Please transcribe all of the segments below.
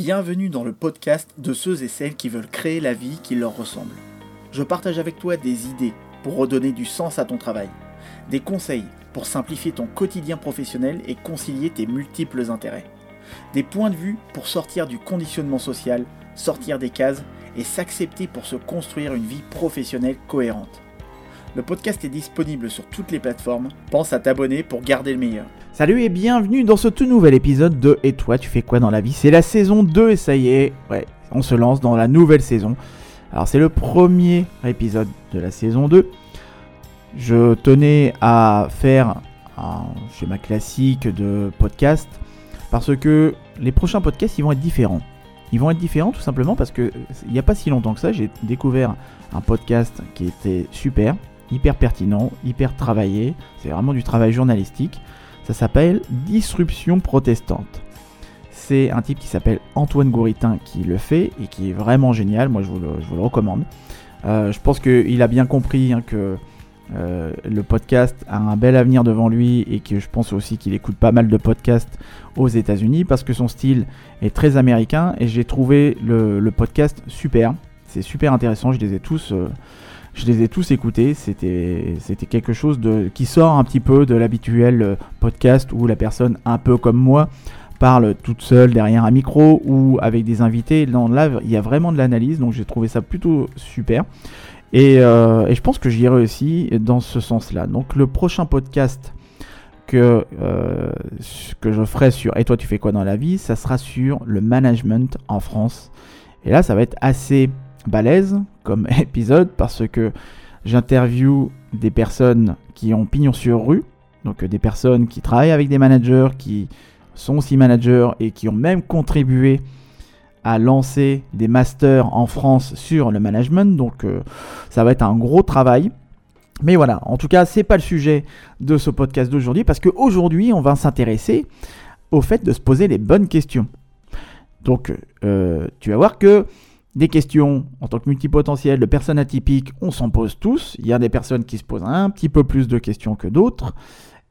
Bienvenue dans le podcast de ceux et celles qui veulent créer la vie qui leur ressemble. Je partage avec toi des idées pour redonner du sens à ton travail, des conseils pour simplifier ton quotidien professionnel et concilier tes multiples intérêts, des points de vue pour sortir du conditionnement social, sortir des cases et s'accepter pour se construire une vie professionnelle cohérente. Le podcast est disponible sur toutes les plateformes, pense à t'abonner pour garder le meilleur. Salut et bienvenue dans ce tout nouvel épisode de Et toi tu fais quoi dans la vie? C'est la saison 2 et ça y est, ouais, on se lance dans la nouvelle saison. Alors c'est le premier épisode de la saison 2. Je tenais à faire un schéma classique de podcast parce que les prochains podcasts ils vont être différents. Ils vont être différents tout simplement parce que il n'y a pas si longtemps que ça, j'ai découvert un podcast qui était super, hyper pertinent, hyper travaillé. C'est vraiment du travail journalistique. Ça s'appelle Disruption protestante. C'est un type qui s'appelle Antoine Gouritin qui le fait et qui est vraiment génial. Moi, je vous le, recommande. Euh, je pense qu'il a bien compris hein, que euh, le podcast a un bel avenir devant lui et que je pense aussi qu'il écoute pas mal de podcasts aux États-Unis parce que son style est très américain et j'ai trouvé le, podcast super. C'est super intéressant. Je les ai tous. Euh, je les ai tous écoutés. C'était, quelque chose de, qui sort un petit peu de l'habituel euh, podcast où la personne, un peu comme moi, parle toute seule derrière un micro ou avec des invités. Là, il y a vraiment de l'analyse, donc j'ai trouvé ça plutôt super. Et, euh, je pense que j'y réussi dans ce sens-là. Donc le prochain podcast que, euh, que je ferai sur Et toi tu fais quoi dans la vie, ça sera sur le management en France. Et là, ça va être assez balèze comme épisode parce que j'interview des personnes qui ont pignon sur rue, donc des personnes qui travaillent avec des managers, qui sont aussi managers et qui ont même contribué à lancer des masters en France sur le management. Donc euh, ça va être un gros travail. Mais voilà, en tout cas, c'est pas le sujet de ce podcast d'aujourd'hui parce qu'aujourd'hui, on va s'intéresser au fait de se poser les bonnes questions. Donc, euh, tu vas voir que des questions en tant que multipotentiel de personnes atypiques, on s'en pose tous. Il y a des personnes qui se posent un petit peu plus de questions que d'autres.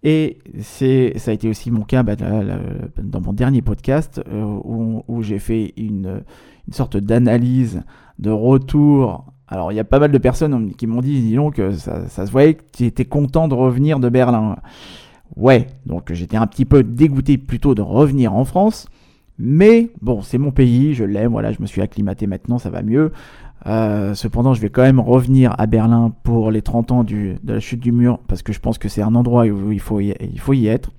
Et c'est, ça a été aussi mon cas bah, dans mon dernier podcast euh, où, j'ai fait une, sorte d'analyse de retour. Alors il y a pas mal de personnes qui m'ont dit, disons que ça, ça se voyait que tu étais content de revenir de Berlin. Ouais, donc j'étais un petit peu dégoûté plutôt de revenir en France. Mais bon, c'est mon pays, je l'aime, voilà, je me suis acclimaté maintenant, ça va mieux. Euh, cependant, je vais quand même revenir à Berlin pour les 30 ans de la chute du mur, parce que je pense que c'est un endroit où il faut y, il faut y être.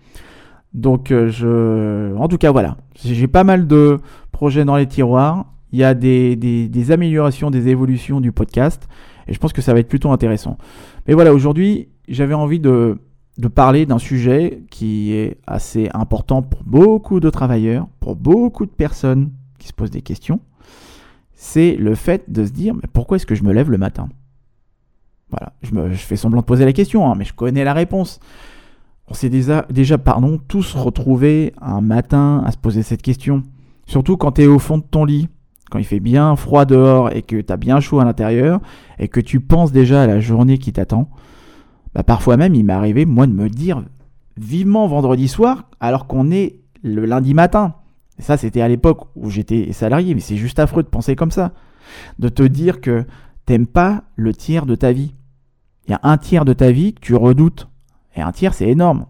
Donc, euh, je... en tout cas, voilà. J'ai pas mal de projets dans les tiroirs. Il y a des, des, améliorations, des évolutions du podcast. Et je pense que ça va être plutôt intéressant. Mais voilà, aujourd'hui, j'avais envie de, de parler d'un sujet qui est assez important pour beaucoup de travailleurs, pour beaucoup de personnes qui se posent des questions. C'est le fait de se dire mais pourquoi est-ce que je me lève le matin? Voilà, je, me, fais semblant de poser la question, hein, mais je connais la réponse. On s'est déjà, déjà pardon, tous retrouvés un matin à se poser cette question. Surtout quand tu es au fond de ton lit, quand il fait bien froid dehors et que tu as bien chaud à l'intérieur, et que tu penses déjà à la journée qui t'attend. Bah, parfois même, il m'est arrivé, moi, de me dire vivement vendredi soir, alors qu'on est le lundi matin. Ça, c'était à l'époque où j'étais salarié, mais c'est juste affreux de penser comme ça. De te dire que t'aimes pas le tiers de ta vie. Il y a un tiers de ta vie que tu redoutes. Et un tiers, c'est énorme.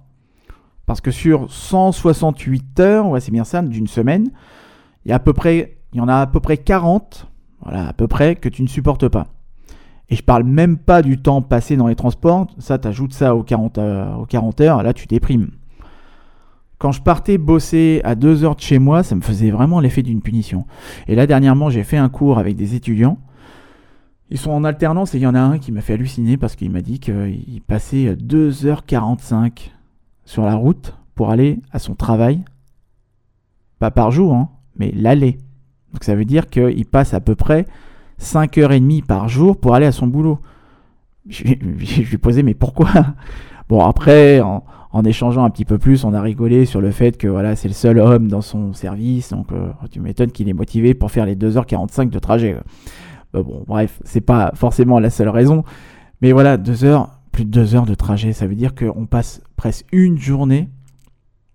Parce que sur 168 heures, ouais, c'est bien ça, d'une semaine, il y, a à peu près, il y en a à peu près 40, voilà, à peu près, que tu ne supportes pas. Et je parle même pas du temps passé dans les transports. Ça, t'ajoutes ça aux 40, heures, aux 40 heures, là, tu déprimes. Quand je partais bosser à 2 heures de chez moi, ça me faisait vraiment l'effet d'une punition. Et là, dernièrement, j'ai fait un cours avec des étudiants. Ils sont en alternance et il y en a un qui m'a fait halluciner parce qu'il m'a dit qu'il passait 2h45 sur la route pour aller à son travail. Pas par jour, hein, mais l'aller. Donc ça veut dire qu'il passe à peu près 5h30 par jour pour aller à son boulot. Je, lui ai posé, mais pourquoi? Bon, après, en, échangeant un petit peu plus, on a rigolé sur le fait que voilà, c'est le seul homme dans son service, donc euh, tu m'étonnes qu'il est motivé pour faire les 2h45 de trajet. Bah bon, bref, c'est pas forcément la seule raison, mais voilà, 2 heures, plus de 2 heures de trajet, ça veut dire qu'on passe presque une journée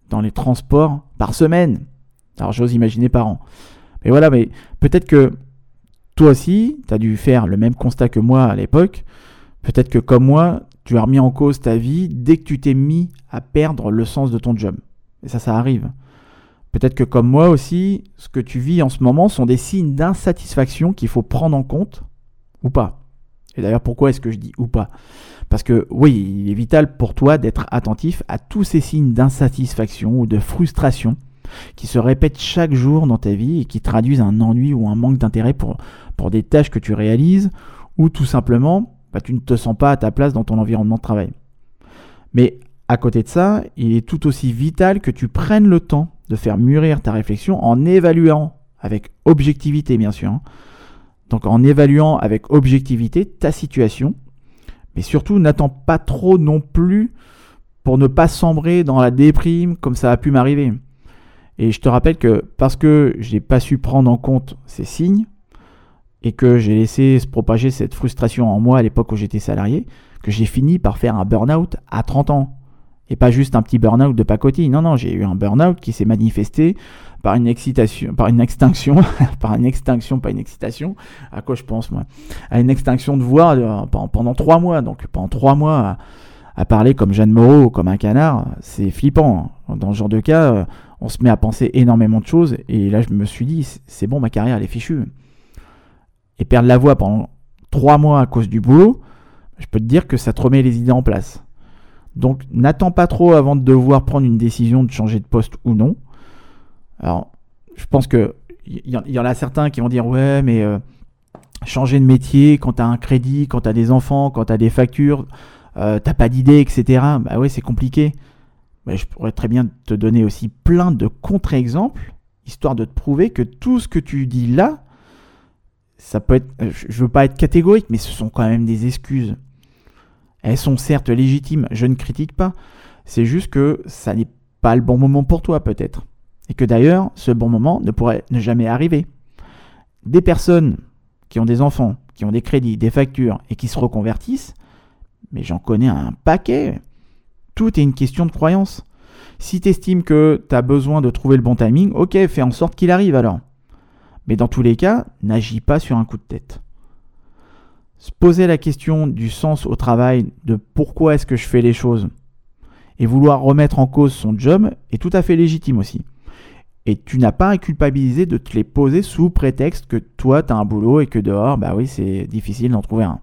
dans les transports par semaine. Alors j'ose imaginer par an. Mais voilà, mais peut-être que toi aussi, tu as dû faire le même constat que moi à l'époque. Peut-être que comme moi, tu as remis en cause ta vie dès que tu t'es mis à perdre le sens de ton job. Et ça, ça arrive. Peut-être que comme moi aussi, ce que tu vis en ce moment sont des signes d'insatisfaction qu'il faut prendre en compte ou pas. Et d'ailleurs, pourquoi est-ce que je dis ou pas? Parce que oui, il est vital pour toi d'être attentif à tous ces signes d'insatisfaction ou de frustration qui se répètent chaque jour dans ta vie et qui traduisent un ennui ou un manque d'intérêt pour, des tâches que tu réalises ou tout simplement bah, tu ne te sens pas à ta place dans ton environnement de travail. Mais à côté de ça, il est tout aussi vital que tu prennes le temps de faire mûrir ta réflexion en évaluant avec objectivité bien sûr, hein, donc en évaluant avec objectivité ta situation, mais surtout n'attends pas trop non plus pour ne pas sombrer dans la déprime comme ça a pu m'arriver. Et je te rappelle que parce que je n'ai pas su prendre en compte ces signes et que j'ai laissé se propager cette frustration en moi à l'époque où j'étais salarié, que j'ai fini par faire un burn-out à 30 ans. Et pas juste un petit burn-out de pacotille. Non, non, j'ai eu un burn-out qui s'est manifesté par une excitation, par une extinction, par une extinction, pas une excitation. À quoi je pense moi? À une extinction de voix euh, pendant trois mois. Donc pendant trois mois à, parler comme Jeanne Moreau, comme un canard, c'est flippant. Dans ce genre de cas, euh, on se met à penser énormément de choses. Et là, je me suis dit, c'est bon, ma carrière elle est fichue. Et perdre la voix pendant trois mois à cause du boulot, je peux te dire que ça te remet les idées en place. Donc n'attends pas trop avant de devoir prendre une décision de changer de poste ou non. Alors, je pense que il y, en a certains qui vont dire ouais, mais euh, changer de métier quand tu as un crédit, quand tu as des enfants, quand tu as des factures, euh, t'as pas d'idée, etc. Bah ouais, c'est compliqué. Je pourrais très bien te donner aussi plein de contre-exemples, histoire de te prouver que tout ce que tu dis là, ça peut être. Je veux pas être catégorique, mais ce sont quand même des excuses. Elles sont certes légitimes, je ne critique pas. C'est juste que ça n'est pas le bon moment pour toi, peut-être. Et que d'ailleurs, ce bon moment ne pourrait jamais arriver. Des personnes qui ont des enfants, qui ont des crédits, des factures et qui se reconvertissent, mais j'en connais un paquet. Tout est une question de croyance. Si tu estimes que tu as besoin de trouver le bon timing, ok, fais en sorte qu'il arrive alors. Mais dans tous les cas, n'agis pas sur un coup de tête. Se poser la question du sens au travail, de pourquoi est-ce que je fais les choses, et vouloir remettre en cause son job est tout à fait légitime aussi. Et tu n'as pas à culpabiliser de te les poser sous prétexte que toi, tu as un boulot et que dehors, bah oui, c'est difficile d'en trouver un.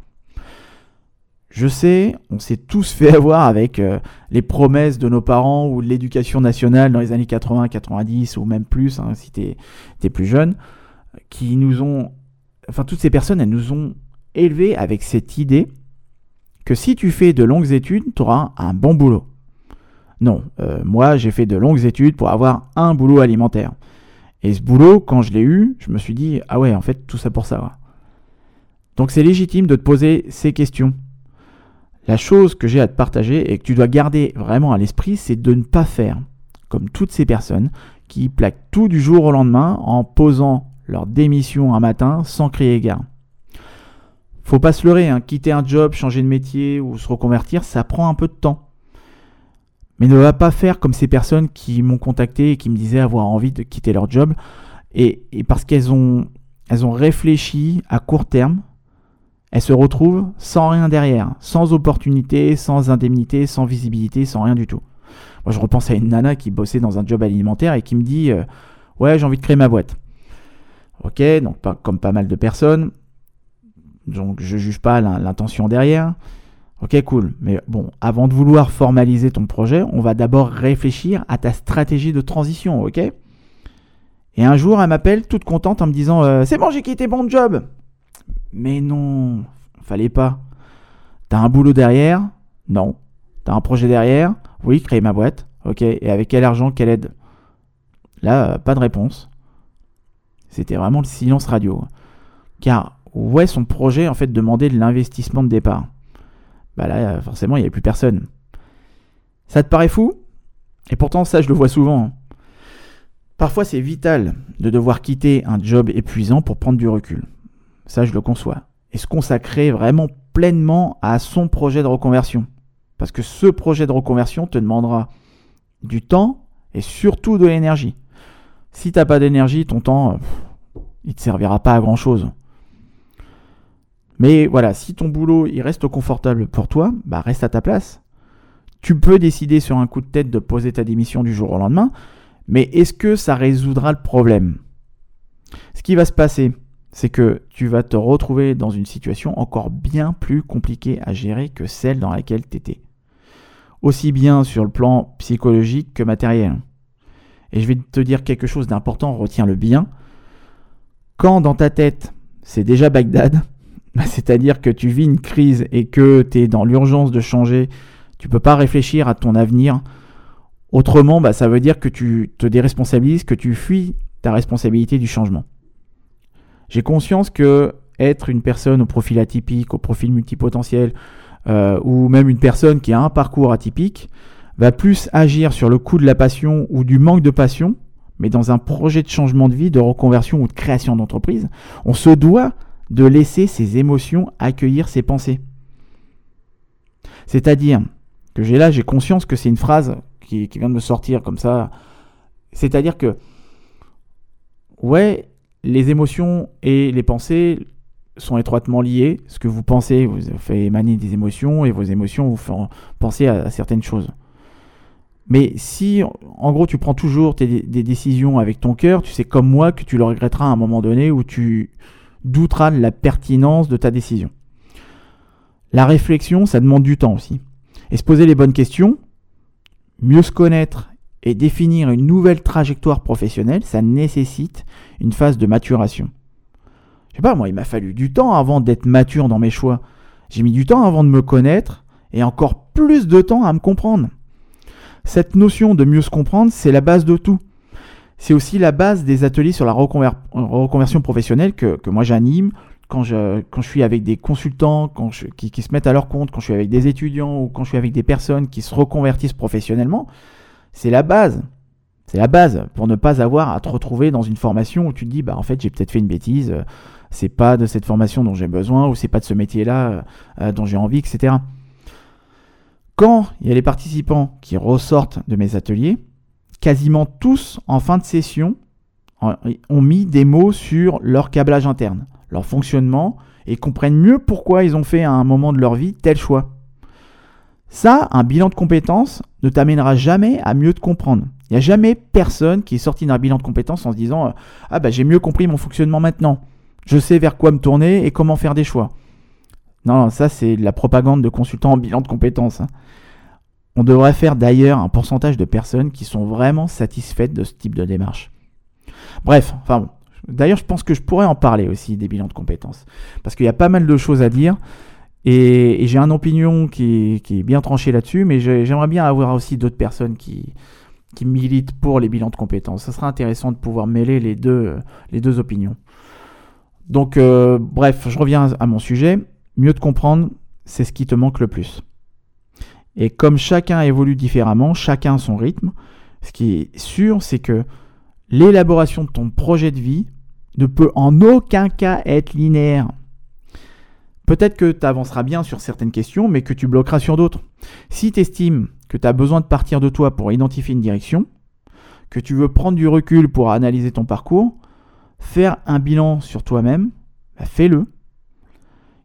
Je sais, on s'est tous fait avoir avec euh, les promesses de nos parents ou l'éducation nationale dans les années 80, 90 ou même plus, hein, si tu es, plus jeune, qui nous ont... Enfin, toutes ces personnes, elles nous ont élevés avec cette idée que si tu fais de longues études, tu auras un bon boulot. Non, euh, moi j'ai fait de longues études pour avoir un boulot alimentaire. Et ce boulot, quand je l'ai eu, je me suis dit, ah ouais, en fait, tout ça pour ça. Donc c'est légitime de te poser ces questions. La chose que j'ai à te partager et que tu dois garder vraiment à l'esprit, c'est de ne pas faire comme toutes ces personnes qui plaquent tout du jour au lendemain en posant leur démission un matin sans crier gare. Faut pas se leurrer, hein. quitter un job, changer de métier ou se reconvertir, ça prend un peu de temps. Mais ne va pas faire comme ces personnes qui m'ont contacté et qui me disaient avoir envie de quitter leur job. Et, parce qu'elles ont, réfléchi à court terme, elles se retrouvent sans rien derrière, sans opportunité, sans indemnité, sans visibilité, sans rien du tout. Moi, je repense à une nana qui bossait dans un job alimentaire et qui me dit euh, Ouais, j'ai envie de créer ma boîte. Ok, donc comme pas mal de personnes, donc je juge pas l'intention derrière. Ok, cool. Mais bon, avant de vouloir formaliser ton projet, on va d'abord réfléchir à ta stratégie de transition, ok? Et un jour, elle m'appelle toute contente en me disant euh, C'est bon, j'ai quitté mon job. Mais non, fallait pas. T'as un boulot derrière? Non. T'as un projet derrière? Oui, créer ma boîte. Ok. Et avec quel argent, quelle aide? Là, euh, pas de réponse. C'était vraiment le silence radio. Car est son projet en fait demandait de l'investissement de départ? Bah là, forcément, il n'y avait plus personne. Ça te paraît fou? Et pourtant, ça, je le vois souvent. Hein. Parfois, c'est vital de devoir quitter un job épuisant pour prendre du recul. Ça, je le conçois. Et se consacrer vraiment pleinement à son projet de reconversion. Parce que ce projet de reconversion te demandera du temps et surtout de l'énergie. Si tu n'as pas d'énergie, ton temps, il te servira pas à grand chose. Mais voilà, si ton boulot il reste confortable pour toi, bah reste à ta place. Tu peux décider sur un coup de tête de poser ta démission du jour au lendemain, mais est-ce que ça résoudra le problème? Ce qui va se passer, c'est que tu vas te retrouver dans une situation encore bien plus compliquée à gérer que celle dans laquelle tu étais. Aussi bien sur le plan psychologique que matériel. Et je vais te dire quelque chose d'important, retiens-le bien. Quand dans ta tête, c'est déjà Bagdad, bah, c'est-à-dire que tu vis une crise et que tu es dans l'urgence de changer, tu peux pas réfléchir à ton avenir. Autrement, bah, ça veut dire que tu te déresponsabilises, que tu fuis ta responsabilité du changement. J'ai conscience que être une personne au profil atypique, au profil multipotentiel, euh, ou même une personne qui a un parcours atypique, va plus agir sur le coup de la passion ou du manque de passion, mais dans un projet de changement de vie, de reconversion ou de création d'entreprise, on se doit de laisser ses émotions accueillir ses pensées. C'est-à-dire que j'ai là, j'ai conscience que c'est une phrase qui, vient de me sortir comme ça. C'est-à-dire que, ouais, les émotions et les pensées sont étroitement liées. Ce que vous pensez vous fait émaner des émotions et vos émotions vous font penser à, certaines choses. Mais si, en gros, tu prends toujours des décisions avec ton cœur, tu sais comme moi que tu le regretteras à un moment donné où tu, doutera la pertinence de ta décision. La réflexion, ça demande du temps aussi. Et se poser les bonnes questions, mieux se connaître et définir une nouvelle trajectoire professionnelle, ça nécessite une phase de maturation. Je sais pas, moi, il m'a fallu du temps avant d'être mature dans mes choix. J'ai mis du temps avant de me connaître et encore plus de temps à me comprendre. Cette notion de mieux se comprendre, c'est la base de tout. C'est aussi la base des ateliers sur la reconversion professionnelle que, moi j'anime quand je, suis avec des consultants qui, qui, se mettent à leur compte, quand je suis avec des étudiants ou quand je suis avec des personnes qui se reconvertissent professionnellement. C'est la base. C'est la base pour ne pas avoir à te retrouver dans une formation où tu te dis bah en fait j'ai peut-être fait une bêtise, c'est pas de cette formation dont j'ai besoin ou c'est pas de ce métier-là euh, dont j'ai envie, etc. Quand il y a les participants qui ressortent de mes ateliers, quasiment tous, en fin de session, ont mis des mots sur leur câblage interne, leur fonctionnement, et comprennent mieux pourquoi ils ont fait à un moment de leur vie tel choix. Ça, un bilan de compétences ne t'amènera jamais à mieux te comprendre. Il n'y a jamais personne qui est sorti d'un bilan de compétences en se disant euh, Ah bah j'ai mieux compris mon fonctionnement maintenant. Je sais vers quoi me tourner et comment faire des choix. Non, ça c'est de la propagande de consultant en bilan de compétences. Hein. On devrait faire d'ailleurs un pourcentage de personnes qui sont vraiment satisfaites de ce type de démarche. Bref, enfin bon. D'ailleurs, je pense que je pourrais en parler aussi des bilans de compétences. Parce qu'il y a pas mal de choses à dire. Et, j'ai un opinion qui, est bien tranché là-dessus, mais j'aimerais bien avoir aussi d'autres personnes qui, militent pour les bilans de compétences. Ça serait intéressant de pouvoir mêler les deux, les deux opinions. Donc, euh, bref, je reviens à mon sujet. Mieux de comprendre, c'est ce qui te manque le plus. Et comme chacun évolue différemment, chacun son rythme, ce qui est sûr, c'est que l'élaboration de ton projet de vie ne peut en aucun cas être linéaire. Peut-être que tu avanceras bien sur certaines questions, mais que tu bloqueras sur d'autres. Si tu estimes que tu as besoin de partir de toi pour identifier une direction, que tu veux prendre du recul pour analyser ton parcours, faire un bilan sur toi-même, bah, fais-le.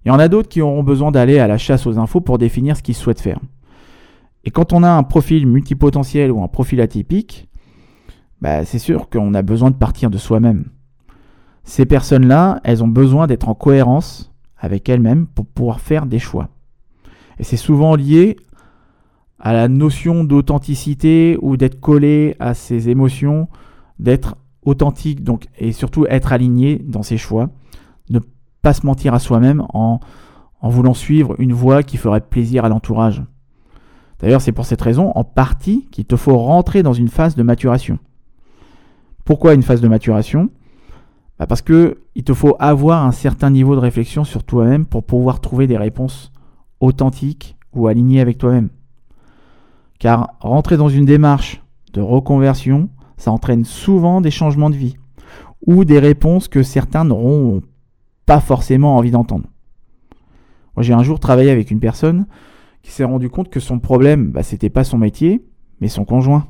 Il y en a d'autres qui auront besoin d'aller à la chasse aux infos pour définir ce qu'ils souhaitent faire. Et quand on a un profil multipotentiel ou un profil atypique, bah, c'est sûr qu'on a besoin de partir de soi-même. Ces personnes-là, elles ont besoin d'être en cohérence avec elles-mêmes pour pouvoir faire des choix. Et c'est souvent lié à la notion d'authenticité ou d'être collé à ses émotions, d'être authentique et surtout être aligné dans ses choix, ne pas se mentir à soi-même en voulant suivre une voie qui ferait plaisir à l'entourage. D'ailleurs, c'est pour cette raison, en partie, qu'il te faut rentrer dans une phase de maturation. Pourquoi une phase de maturation? Bah, Parce que il te faut avoir un certain niveau de réflexion sur toi-même pour pouvoir trouver des réponses authentiques ou alignées avec toi-même. Car rentrer dans une démarche de reconversion, ça entraîne souvent des changements de vie ou des réponses que certains n'auront pas forcément envie d'entendre. Moi, j'ai un jour travaillé avec une personne qui s'est rendu compte que son problème, bah, c'était pas son métier, mais son conjoint.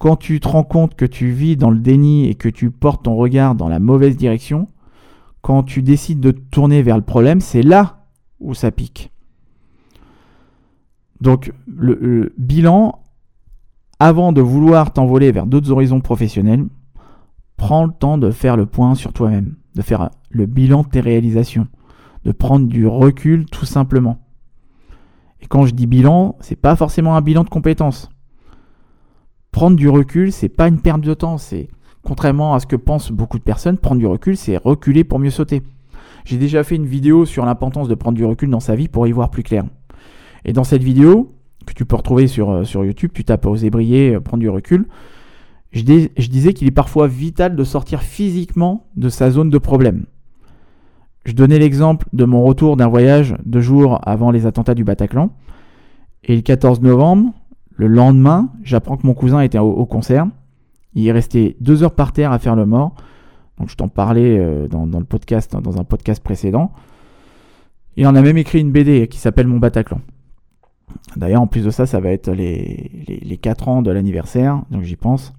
Quand tu te rends compte que tu vis dans le déni et que tu portes ton regard dans la mauvaise direction, quand tu décides de te tourner vers le problème, c'est là où ça pique. Donc le, bilan, avant de vouloir t'envoler vers d'autres horizons professionnels, prends le temps de faire le point sur toi-même, de faire le bilan de tes réalisations, de prendre du recul tout simplement. Et quand je dis bilan, c'est pas forcément un bilan de compétences. Prendre du recul, c'est pas une perte de temps, c'est contrairement à ce que pensent beaucoup de personnes, prendre du recul, c'est reculer pour mieux sauter. J'ai déjà fait une vidéo sur l'importance de prendre du recul dans sa vie pour y voir plus clair. Et dans cette vidéo, que tu peux retrouver sur, euh, YouTube, tu tapes oser briller, euh, prendre du recul, je disais qu'il est parfois vital de sortir physiquement de sa zone de problème. Je donnais l'exemple de mon retour d'un voyage deux jours avant les attentats du Bataclan. Et le 14 novembre, le lendemain, j'apprends que mon cousin était au, concert. Il est resté deux heures par terre à faire le mort. Donc je t'en parlais euh, dans, le podcast, dans un podcast précédent. Il en a même écrit une BD qui s'appelle Mon Bataclan. D'ailleurs, en plus de ça, ça va être les, les, 4 ans de l'anniversaire, donc j'y pense.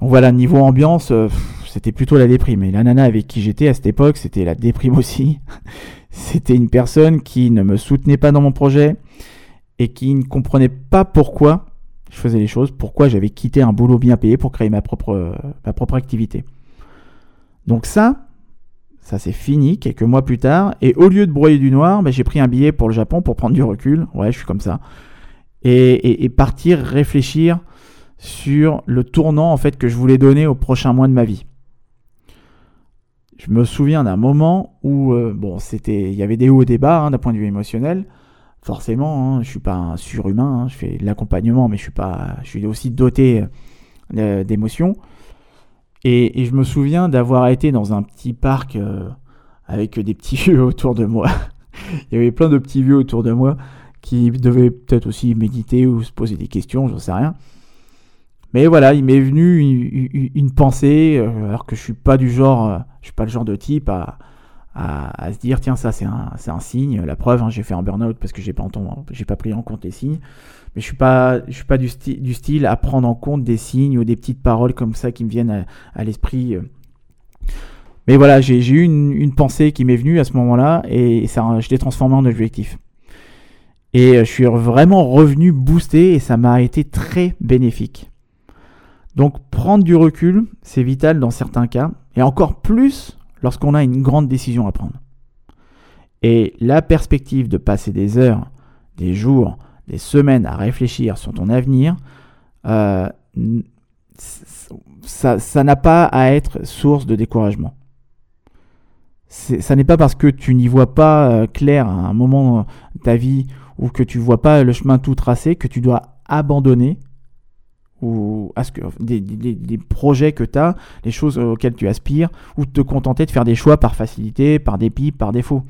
Donc voilà, niveau ambiance, euh, c'était plutôt la déprime. Et la nana avec qui j'étais à cette époque, c'était la déprime aussi. c'était une personne qui ne me soutenait pas dans mon projet et qui ne comprenait pas pourquoi je faisais les choses, pourquoi j'avais quitté un boulot bien payé pour créer ma propre, propre activité. Donc ça, ça c'est fini quelques mois plus tard. Et au lieu de broyer du noir, ben, j'ai pris un billet pour le Japon pour prendre du recul. Ouais, je suis comme ça. Et, partir réfléchir sur le tournant en fait que je voulais donner au prochain mois de ma vie. Je me souviens d'un moment où euh, bon, c'était, il y avait des hauts et des bas hein, d'un point de vue émotionnel. Forcément, hein, je suis pas un surhumain. Hein, je fais de l'accompagnement, mais je suis pas, je suis aussi doté euh, d'émotions. Et, je me souviens d'avoir été dans un petit parc euh, avec des petits vieux autour de moi. Il y avait plein de petits vieux autour de moi qui devaient peut-être aussi méditer ou se poser des questions, j'en sais rien. Mais voilà, il m'est venu une, pensée, euh, alors que je suis pas du genre, je suis pas le genre de type à, à, se dire tiens ça c'est un, un, signe. La preuve, hein, j'ai fait un burn-out parce que j'ai pas, j'ai pas pris en compte les signes. Mais je suis pas, je suis pas du, du, style à prendre en compte des signes ou des petites paroles comme ça qui me viennent à, l'esprit. Euh. Mais voilà, j'ai eu une, une, pensée qui m'est venue à ce moment-là et ça, je l'ai transformé en objectif. Et je suis vraiment revenu boosté et ça m'a été très bénéfique. Donc prendre du recul, c'est vital dans certains cas, et encore plus lorsqu'on a une grande décision à prendre. Et la perspective de passer des heures, des jours, des semaines à réfléchir sur ton avenir, euh, ça n'a pas à être source de découragement. Ça n'est pas parce que tu n'y vois pas euh, clair à un moment de ta vie ou que tu vois pas le chemin tout tracé que tu dois abandonner ou à ce que, des, projets que tu as, les choses auxquelles tu aspires, ou te contenter de faire des choix par facilité, par dépit, par défaut.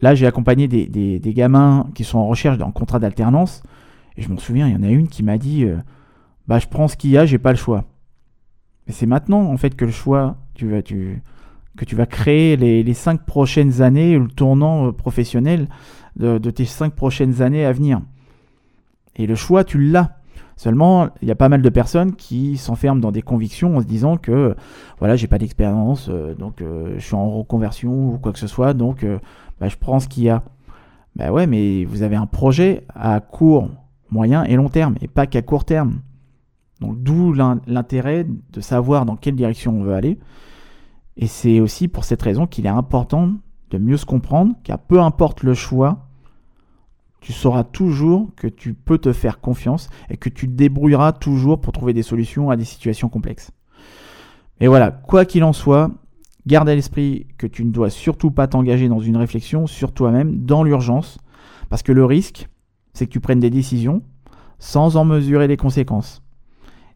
Là, j'ai accompagné des, gamins qui sont en recherche d'un contrat d'alternance, et je m'en souviens, il y en a une qui m'a dit euh, Bah, je prends ce qu'il y a, j'ai pas le choix. Mais c'est maintenant, en fait, que le choix, tu vas, tu, que tu vas créer les, cinq prochaines années, le tournant euh, professionnel de, de tes cinq prochaines années à venir. Et le choix, tu l'as. Seulement, il y a pas mal de personnes qui s'enferment dans des convictions en se disant que voilà, j'ai pas d'expérience, euh, donc euh, je suis en reconversion ou quoi que ce soit, donc euh, bah, je prends ce qu'il y a. Ben ouais, mais vous avez un projet à court, moyen et long terme, et pas qu'à court terme. Donc d'où l'intérêt de savoir dans quelle direction on veut aller. Et c'est aussi pour cette raison qu'il est important de mieux se comprendre, car peu importe le choix, tu sauras toujours que tu peux te faire confiance et que tu te débrouilleras toujours pour trouver des solutions à des situations complexes. Et voilà, quoi qu'il en soit, garde à l'esprit que tu ne dois surtout pas t'engager dans une réflexion sur toi-même dans l'urgence, parce que le risque, c'est que tu prennes des décisions sans en mesurer les conséquences.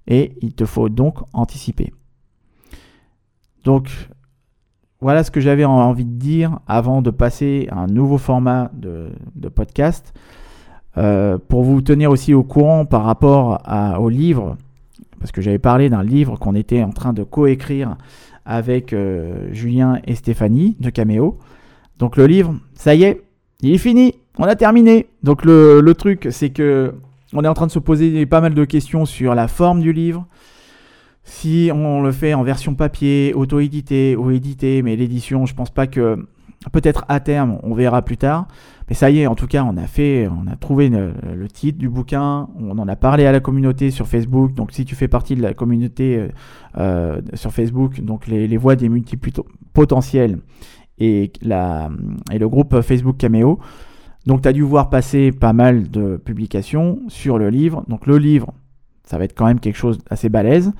Et il te faut donc anticiper. Donc, voilà ce que j'avais envie de dire avant de passer à un nouveau format de, podcast. Euh, pour vous tenir aussi au courant par rapport au livre, parce que j'avais parlé d'un livre qu'on était en train de coécrire avec euh, Julien et Stéphanie de Caméo. Donc le livre, ça y est, il est fini, on a terminé. Donc le, truc, c'est que on est en train de se poser pas mal de questions sur la forme du livre. Si on le fait en version papier, auto-édité ou édité, mais l'édition, je pense pas que. Peut-être à terme, on verra plus tard. Mais ça y est, en tout cas, on a fait, on a trouvé le, titre du bouquin, on en a parlé à la communauté sur Facebook. Donc, si tu fais partie de la communauté euh, euh, sur Facebook, donc les, les voix des multipotentiels et, la, et le groupe Facebook Cameo. Donc, tu as dû voir passer pas mal de publications sur le livre. Donc, le livre, ça va être quand même quelque chose d'assez balèze.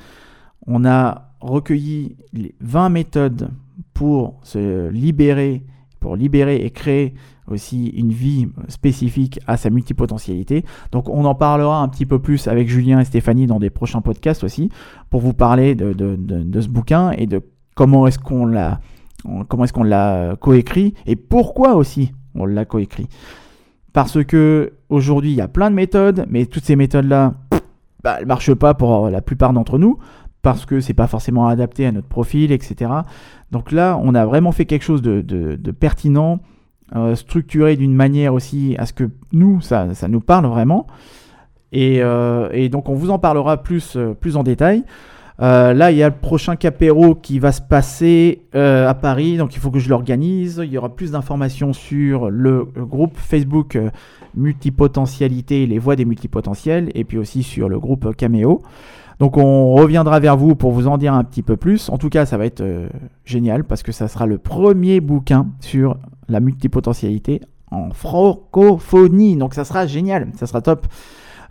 On a recueilli les 20 méthodes pour se libérer, pour libérer et créer aussi une vie spécifique à sa multipotentialité. Donc on en parlera un petit peu plus avec Julien et Stéphanie dans des prochains podcasts aussi, pour vous parler de, ce bouquin et de comment est-ce qu'on l'a comment est-ce coécrit et pourquoi aussi on l'a coécrit. Parce que aujourd'hui il y a plein de méthodes, mais toutes ces méthodes-là, bah, elles marchent pas pour la plupart d'entre nous parce que c'est pas forcément adapté à notre profil, etc. Donc là, on a vraiment fait quelque chose de, pertinent, euh, structuré d'une manière aussi à ce que nous, ça, ça nous parle vraiment. Et, euh, donc on vous en parlera plus, euh, plus en détail. là, il y a le prochain Capéro qui va se passer à Paris, donc il faut que je l'organise. Il y aura plus d'informations sur le groupe Facebook Multipotentialité, les voix des multipotentiels, et puis aussi sur le groupe Caméo. Donc on reviendra vers vous pour vous en dire un petit peu plus. En tout cas, ça va être génial parce que ça sera le premier bouquin sur la multipotentialité en francophonie. Donc ça sera génial, ça sera top.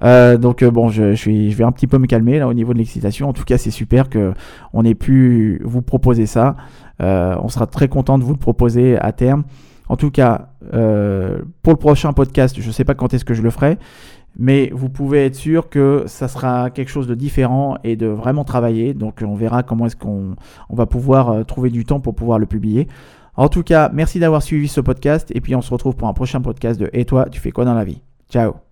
Euh, donc euh, bon, je, vais un petit peu me calmer là au niveau de l'excitation. En tout cas, c'est super que on ait pu vous proposer ça. Euh, on sera très content de vous le proposer à terme. En tout cas, pour le prochain podcast, je ne sais pas quand est-ce que je le ferai, mais vous pouvez être sûr que ça sera quelque chose de différent et de vraiment travailler. Donc on verra comment est-ce qu'on on va pouvoir trouver du temps pour pouvoir le publier. En tout cas, merci d'avoir suivi ce podcast et puis on se retrouve pour un prochain podcast de Et toi, tu fais quoi dans la vie? Ciao